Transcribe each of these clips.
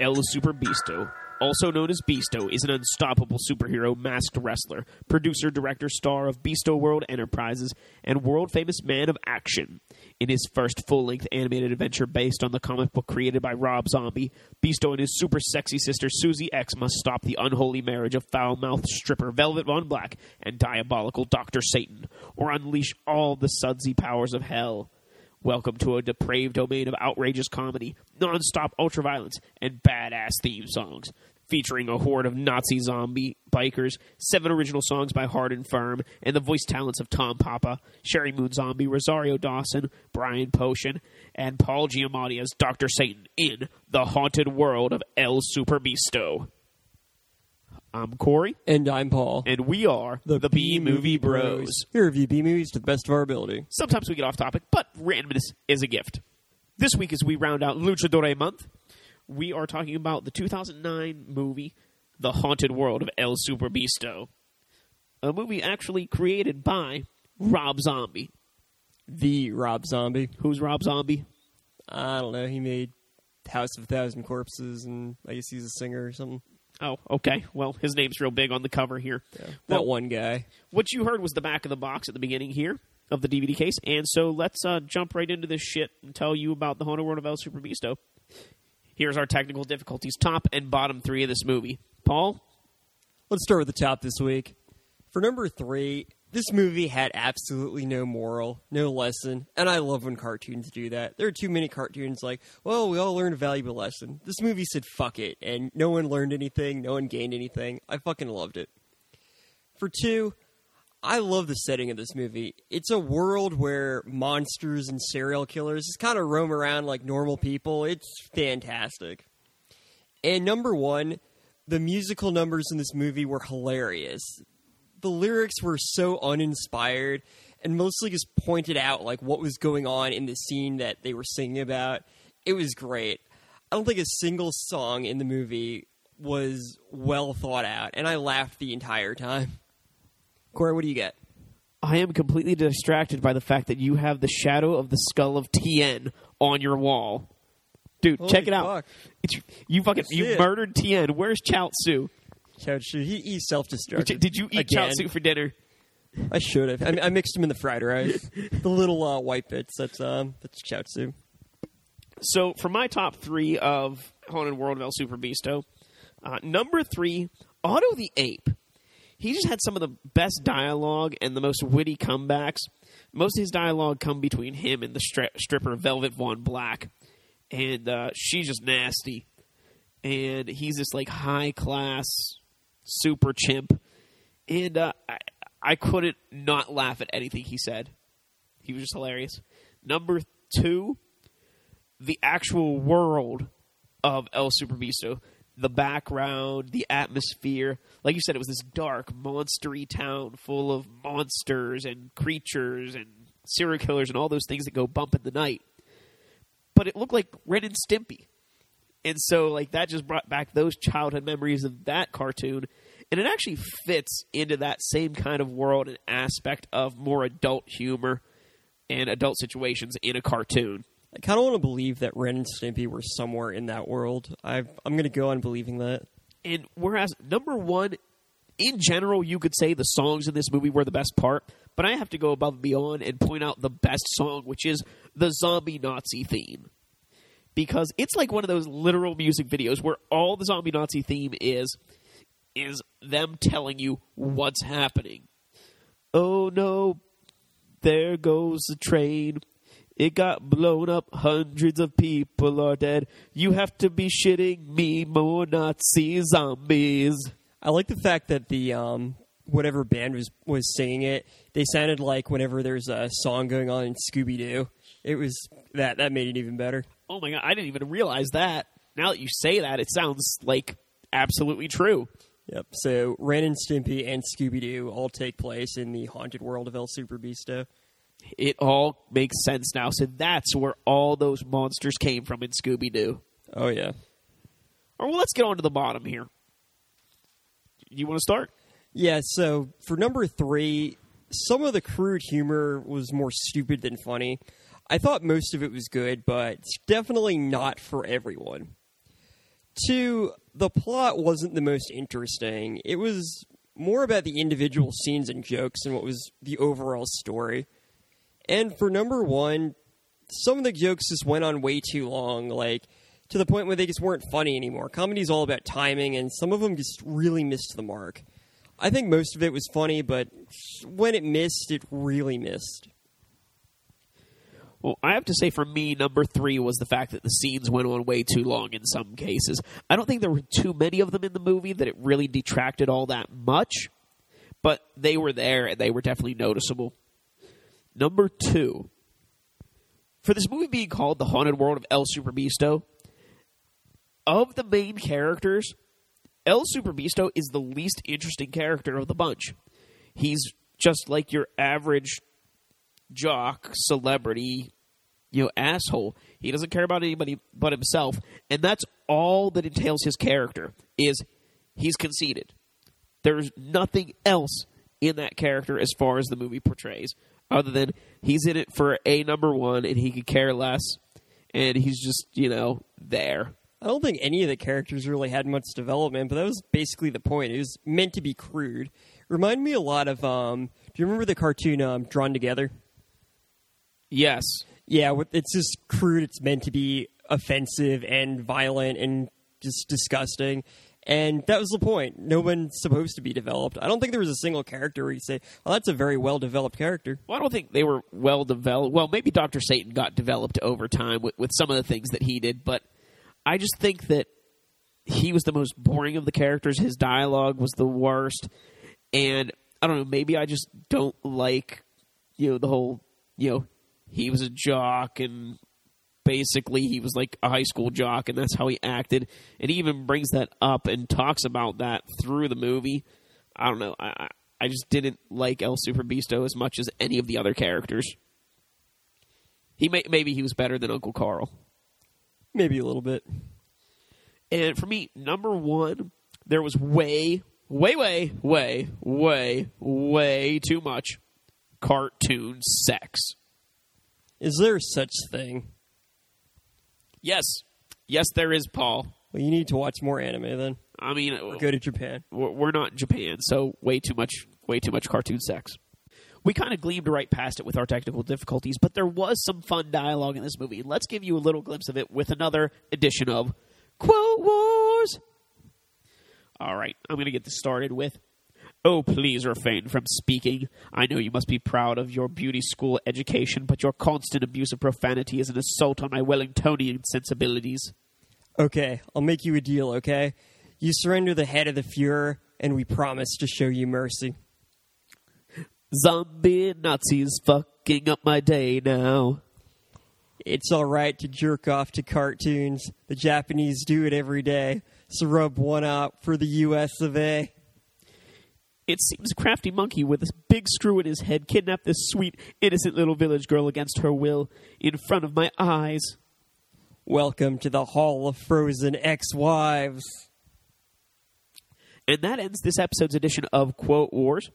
El Super Beasto, also known as Beasto, is an unstoppable superhero masked wrestler, producer, director, star of Beasto World Enterprises, and world famous man of action. In his first full length animated adventure based on the comic book created by Rob Zombie, Beasto and his super sexy sister Susie X must stop the unholy marriage of foul mouthed stripper Velvet Von Black and diabolical Dr. Satan, or unleash all the sudsy powers of hell. Welcome to a depraved domain of outrageous comedy, non-stop ultraviolence, and badass theme songs. Featuring a horde of Nazi zombie bikers, seven original songs by Hard 'n Phirm, and the voice talents of Tom Papa, Sheri Moon Zombie, Rosario Dawson, Brian Posehn, and Paul Giamatti as Dr. Satan in The Haunted World of El Super Beasto. I'm Corey, And I'm Paul. and we are the, B Movie Bros. Here review B movies to the best of our ability. Sometimes we get off topic, but randomness is a gift. This week, as we round out Luchadore month, we are talking about the 2009 movie The Haunted World of El Super Beasto, a movie actually created by Rob Zombie. The Rob Zombie. Who's Rob Zombie? I don't know. He made House of a Thousand Corpses, and I guess he's a singer or something. Oh, okay. Well, his name's real big on the cover here. that Well, one guy. what you heard was the back of the box at the beginning here of the DVD case, and so let's uh, jump right into this shit and tell you about the Haunted World of El Super. Here's our technical difficulties, top and bottom three of this movie. Paul, Let's start with the top this week. For number three, this movie had absolutely no moral, no lesson, and I love when cartoons do that. There are too many cartoons like, well, we all learned a valuable lesson. This movie said fuck it, and no one learned anything, no one gained anything. I fucking loved it. For two, I love the setting of this movie. It's a world where monsters and serial killers just kind of roam around like normal people. It's fantastic. And number one, the musical numbers in this movie were hilarious. The lyrics were so uninspired and mostly just pointed out like what was going on in the scene that they were singing about. It was great. I don't think a single song in the movie was well thought out, and I laughed the entire time. Corey, what do you get? I am completely distracted by the fact that you have the shadow of the skull of Tien on your wall. Dude, Holy check it out. It's, you fucking you it. murdered Tien. Where's Chao Tzu? Couch, he, he self-destructed. Did you eat Chow Again. Tzu for dinner? I should have. I, I mixed them in the fried rice. the little uh, white bits. That's um, that's chaozu. So, for my top three of Haunted World of El Super Beasto, uh, number three, Otto the Ape. He just had some of the best dialogue and the most witty comebacks. Most of his dialogue come between him and the stri- stripper Velvet Von Black, and uh, she's just nasty. And he's this like high class super chimp, and uh, I, I couldn't not laugh at anything he said. He was just hilarious. Number two, the actual world of El Super Beasto, the background, the atmosphere. Like you said, it was this dark, monstery town full of monsters and creatures and serial killers and all those things that go bump in the night. But it looked like Ren and Stimpy. And so, like, that just brought back those childhood memories of that cartoon. And it actually fits into that same kind of world and aspect of more adult humor and adult situations in a cartoon. I kind of want to believe that Ren and Stimpy were somewhere in that world. i I'm going to go on believing that. And whereas number one, in general, you could say the songs in this movie were the best part, but I have to go above and beyond and point out the best song, which is the zombie Nazi theme. Because it's like one of those literal music videos where all the zombie Nazi theme is is them telling you what's happening. Oh no, there goes the train. It got blown up. Hundreds of people are dead. You have to be shitting me. More Nazi zombies. I like the fact that the um, whatever band was was singing it, they sounded like whenever there's a song going on in Scooby Doo. It was that that made it even better. Oh my god, I didn't even realize that. Now that you say that, it sounds like absolutely true. Yep. So Ren and Stimpy and Scooby Doo all take place in the haunted world of El Super Beasto. It all makes sense now. So that's where all those monsters came from in Scooby Doo. Oh yeah. Or well, let's get on to the bottom here. Do you want to start? Yeah, so for number three, some of the crude humor was more stupid than funny. I thought most of it was good, but it's definitely not for everyone. Two, the plot wasn't the most interesting. It was more about the individual scenes and jokes and what was the overall story. And for number one, some of the jokes just went on way too long, like to the point where they just weren't funny anymore. Comedy's all about timing, and some of them just really missed the mark. I think most of it was funny, but when it missed, it really missed. Well, I have to say, for me, number three was the fact that the scenes went on way too long in some cases. I don't think there were too many of them in the movie that it really detracted all that much, but they were there and they were definitely noticeable. Number two, for this movie being called The Haunted World of El Superbeasto, of the main characters, El Superbeasto is the least interesting character of the bunch. He's just like your average jock, celebrity, you know, asshole. He doesn't care about anybody but himself, and that's all that entails his character is he's conceited. There's nothing else in that character as far as the movie portrays, other than he's in it for a number one and he could care less, and he's just you know there. I don't think any of the characters really had much development, but that was basically the point. It was meant to be crude. Remind me a lot of um. Do you remember the cartoon um, Drawn Together? Yes, Yeah, it's just crude. It's meant to be offensive and violent and just disgusting. And that was the point. No one's supposed to be developed. I don't think there was a single character where you say, "Oh, that's a very well developed character." Well, I don't think they were well developed. Well, maybe Doctor Satan got developed over time with, with some of the things that he did, but I just think that he was the most boring of the characters. His dialogue was the worst, and I don't know. Maybe I just don't like you know the whole you know he was a jock and basically he was like a high school jock and that's how he acted. And he even brings that up and talks about that through the movie. I don't know. I i just didn't like el superbeasto as much as any of the other characters. He may, maybe he was better than uncle carl. Maybe a little bit. and for me number one there was way way way way way way too much cartoon sex Is there such thing? yes yes there is paul Well, you need to watch more anime then. i mean Go to Japan. we're we're not in Japan, so way too much, way too much cartoon sex. We kind of gleamed right past it with our technical difficulties, but there was some fun dialogue in this movie. Let's give you a little glimpse of it with another edition of Quote Wars. All right, I'm going to get this started with. Oh, please refrain from speaking. I know you must be proud of your beauty school education, but your constant abuse of profanity is an assault on my Wellingtonian sensibilities. Okay, I'll make you a deal. Okay, you surrender the head of the Fuhrer, and we promise to show you mercy. Zombie Nazis fucking up my day now. It's all right to jerk off to cartoons. The Japanese do it every day. So rub one out for the U.S. of A. It seems crafty monkey with a big screw in his head kidnapped this sweet, innocent little village girl against her will in front of my eyes. Welcome to the Hall of Frozen Ex-Wives. And that ends this episode's edition of Quote Wars.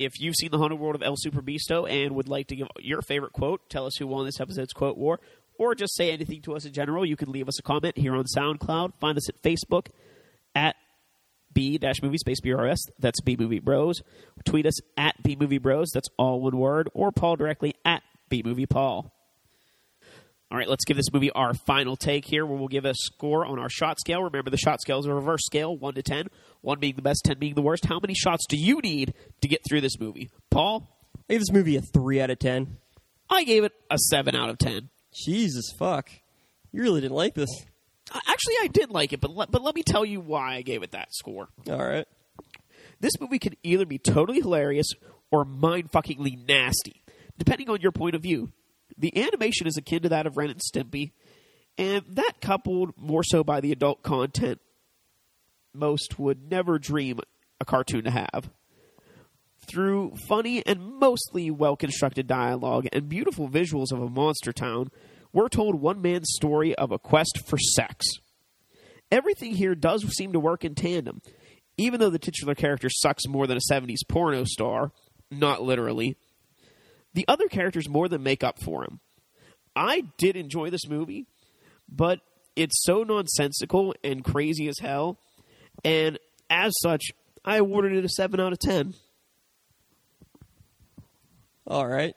If you've seen The Haunted World of El Superbeasto and would like to give your favorite quote, tell us who won this episode's Quote War, or just say anything to us in general, you can leave us a comment here on SoundCloud. Find us at Facebook at B dash movie space BRS. That's B Movie Bros. Tweet us at B Movie Bros. That's all one word. Or Paul directly at B Movie Paul. All right, let's give this movie our final take here, where we'll give a score on our shot scale. Remember, the shot scale is a reverse scale, 1 to 10, 1 being the best, 10 being the worst. How many shots do you need to get through this movie? Paul, I give this movie a 3 out of 10. I gave it a 7 out of 10. Jesus fuck. You really didn't like this. Actually, I did like it, but let, but let me tell you why I gave it that score. All right. This movie could either be totally hilarious or mind fuckingly nasty, depending on your point of view. The animation is akin to that of Ren and Stimpy, and that coupled more so by the adult content most would never dream a cartoon to have. Through funny and mostly well constructed dialogue and beautiful visuals of a monster town, we're told one man's story of a quest for sex. Everything here does seem to work in tandem, even though the titular character sucks more than a 70s porno star, not literally. The other characters more than make up for him. I did enjoy this movie, but it's so nonsensical and crazy as hell. And as such, I awarded it a 7 out of 10. All right.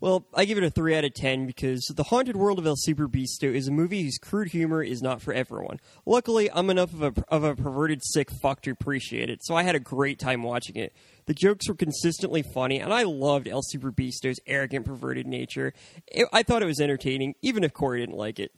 Well, I give it a 3 out of 10 because The Haunted World of El Super Beasto is a movie whose crude humor is not for everyone. Luckily, I'm enough of a, of a perverted sick fuck to appreciate it, so I had a great time watching it. The jokes were consistently funny, and I loved El Super Beasto's arrogant, perverted nature. It, I thought it was entertaining, even if Corey didn't like it.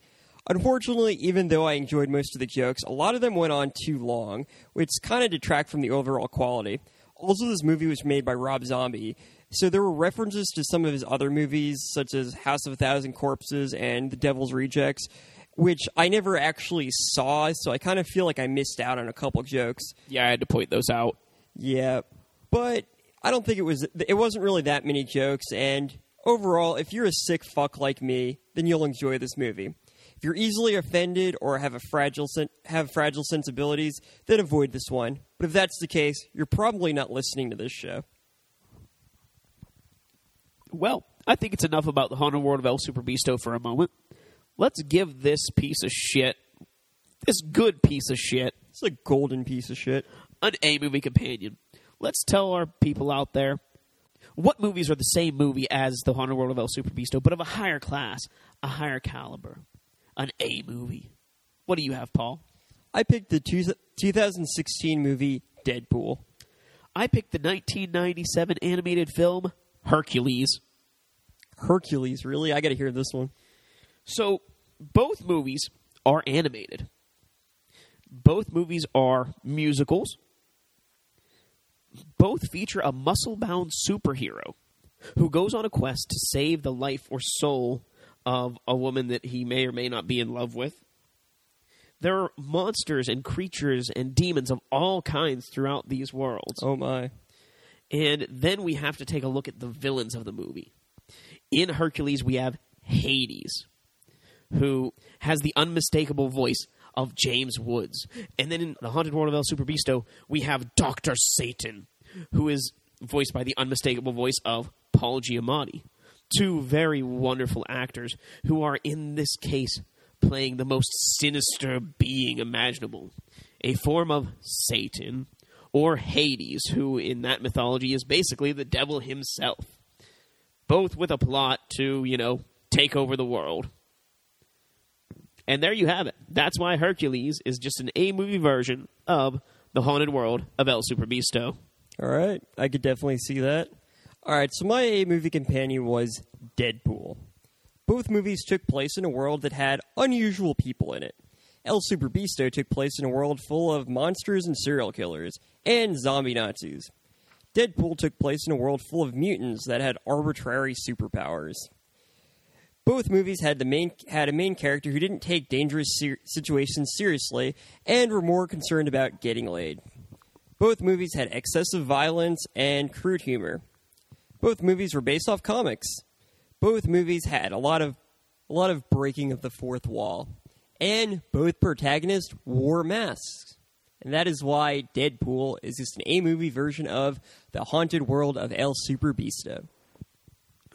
Unfortunately, even though I enjoyed most of the jokes, a lot of them went on too long, which kind of detract from the overall quality. Also, this movie was made by Rob Zombie, so there were references to some of his other movies, such as House of a Thousand Corpses and The Devil's Rejects, which I never actually saw, so I kind of feel like I missed out on a couple jokes. Yeah, I had to point those out. Yeah, but I don't think it was. It wasn't really that many jokes, and overall, if you're a sick fuck like me, then you'll enjoy this movie. If you're easily offended or have a fragile sen- have fragile sensibilities, then avoid this one. But if that's the case, you're probably not listening to this show. Well, I think it's enough about the Haunted World of El Super Beasto for a moment. Let's give this piece of shit, this good piece of shit, It's a golden piece of shit. an A movie companion. Let's tell our people out there what movies are the same movie as the Haunted World of El Super Beasto, but of a higher class, a higher caliber, an A movie. What do you have, Paul? I picked the two, 2016 movie Deadpool. I picked the 1997 animated film Hercules. Hercules, really? I got to hear this one. So both movies are animated. Both movies are musicals. Both feature a muscle bound superhero who goes on a quest to save the life or soul of a woman that he may or may not be in love with. There are monsters and creatures and demons of all kinds throughout these worlds. Oh my. And then we have to take a look at the villains of the movie. In Hercules, we have Hades, who has the unmistakable voice of James Woods. And then in The Haunted World of El Super Beasto, we have Dr. Satan, who is voiced by the unmistakable voice of Paul Giamatti. Two very wonderful actors who are, in this case, playing the most sinister being imaginable a form of Satan or Hades, who in that mythology is basically the devil himself. Both with a plot to, you know, take over the world. And there you have it. That's why Hercules is just an A movie version of The Haunted World of El Super Beasto. All right, I could definitely see that. All right, so my A movie companion was Deadpool. Both movies took place in a world that had unusual people in it. El Super Beasto took place in a world full of monsters and serial killers, and zombie Nazis. Deadpool took place in a world full of mutants that had arbitrary superpowers. Both movies had the main had a main character who didn't take dangerous ser- situations seriously and were more concerned about getting laid. Both movies had excessive violence and crude humor. Both movies were based off comics. Both movies had a lot of a lot of breaking of the fourth wall. And both protagonists wore masks. And that is why Deadpool is just an A movie version of The Haunted World of El Super Beasto.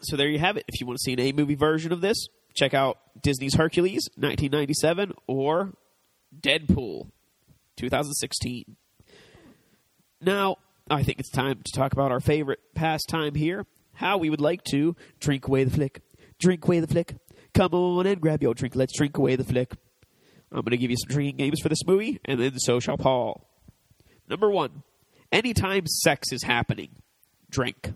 So there you have it. If you want to see an A movie version of this, check out Disney's Hercules, 1997, or Deadpool, 2016. Now, I think it's time to talk about our favorite pastime here how we would like to drink away the flick. Drink away the flick. Come on and grab your drink. Let's drink away the flick. I'm going to give you some drinking games for this movie, and then so shall Paul. Number one, anytime sex is happening, drink.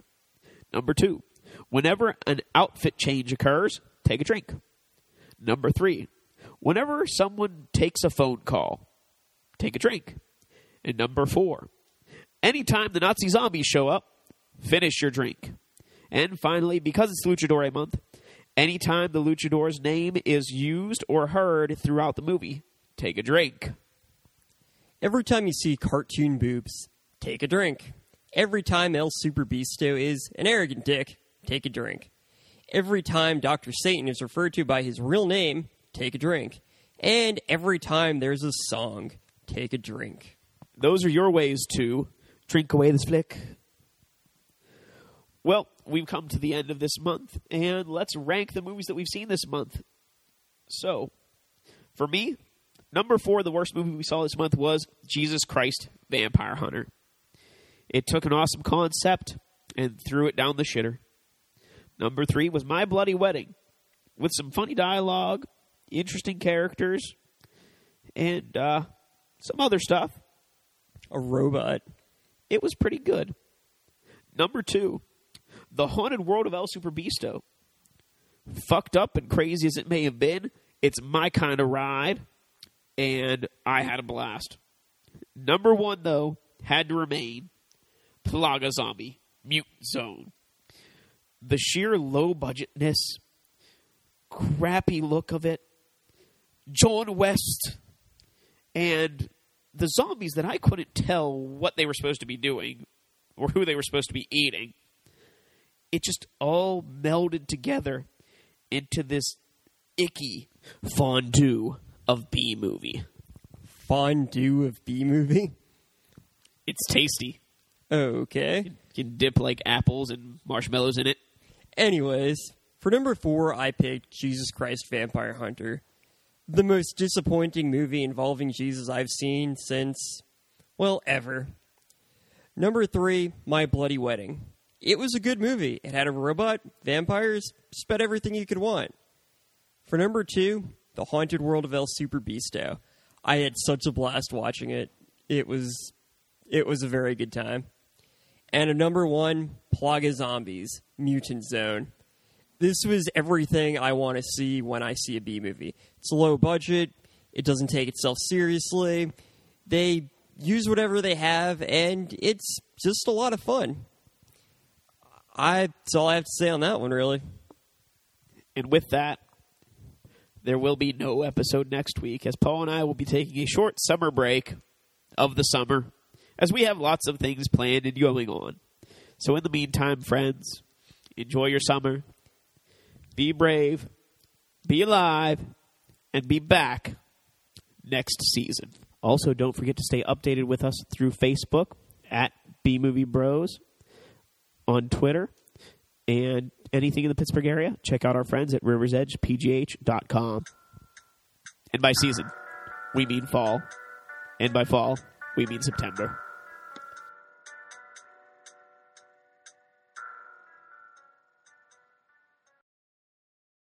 Number two, whenever an outfit change occurs, take a drink. Number three, whenever someone takes a phone call, take a drink. And number four, anytime the Nazi zombies show up, finish your drink. And finally, because it's Luchadore month, anytime the luchador's name is used or heard throughout the movie, take a drink. Every time you see cartoon boobs, take a drink. Every time El Super Beasto is an arrogant dick, take a drink. Every time Dr. Satan is referred to by his real name, take a drink. And every time there's a song, take a drink. Those are your ways to drink away this flick. Well, we've come to the end of this month, and let's rank the movies that we've seen this month. So, For me, number four, the worst movie we saw this month was Jesus Christ Vampire Hunter. It took an awesome concept and threw it down the shitter. Number three was My Bloody Wedding, with some funny dialogue, interesting characters, and uh, some other stuff. A robot. It was pretty good. Number two, The Haunted World of El Superbeasto. Fucked up and crazy as it may have been, it's my kind of ride, and I had a blast. Number one, though, had to remain Plaga Zombie Mutant Zone. The sheer low budgetness, crappy look of it, John West, and the zombies that I couldn't tell what they were supposed to be doing or who they were supposed to be eating. It just all melded together into this icky fondue of B movie. Fondue of B movie. It's tasty. Okay. You can dip like apples and marshmallows in it. Anyways, for number four, I picked Jesus Christ Vampire Hunter. The most disappointing movie involving Jesus I've seen since, well, ever. Number three, My Bloody Wedding. It was a good movie. It had a robot, vampires, sped everything you could want. For number two, The Haunted World of El Superbeasto. I had such a blast watching it. It was it was a very good time. And a number one, Plaga Zombies, Mutant Zone. This was everything I want to see when I see a B movie. It's low budget, it doesn't take itself seriously. They use whatever they have, and it's just a lot of fun. I, that's all I have to say on that one, really. And with that, there will be no episode next week as Paul and I will be taking a short summer break of the summer as we have lots of things planned and going on. So, in the meantime, friends, enjoy your summer. Be brave, be alive, and be back next season. Also, don't forget to stay updated with us through Facebook at B Movie Bros, on Twitter, and anything in the Pittsburgh area. Check out our friends at riversedgepgh.com. And by season, we mean fall. And by fall, we mean September.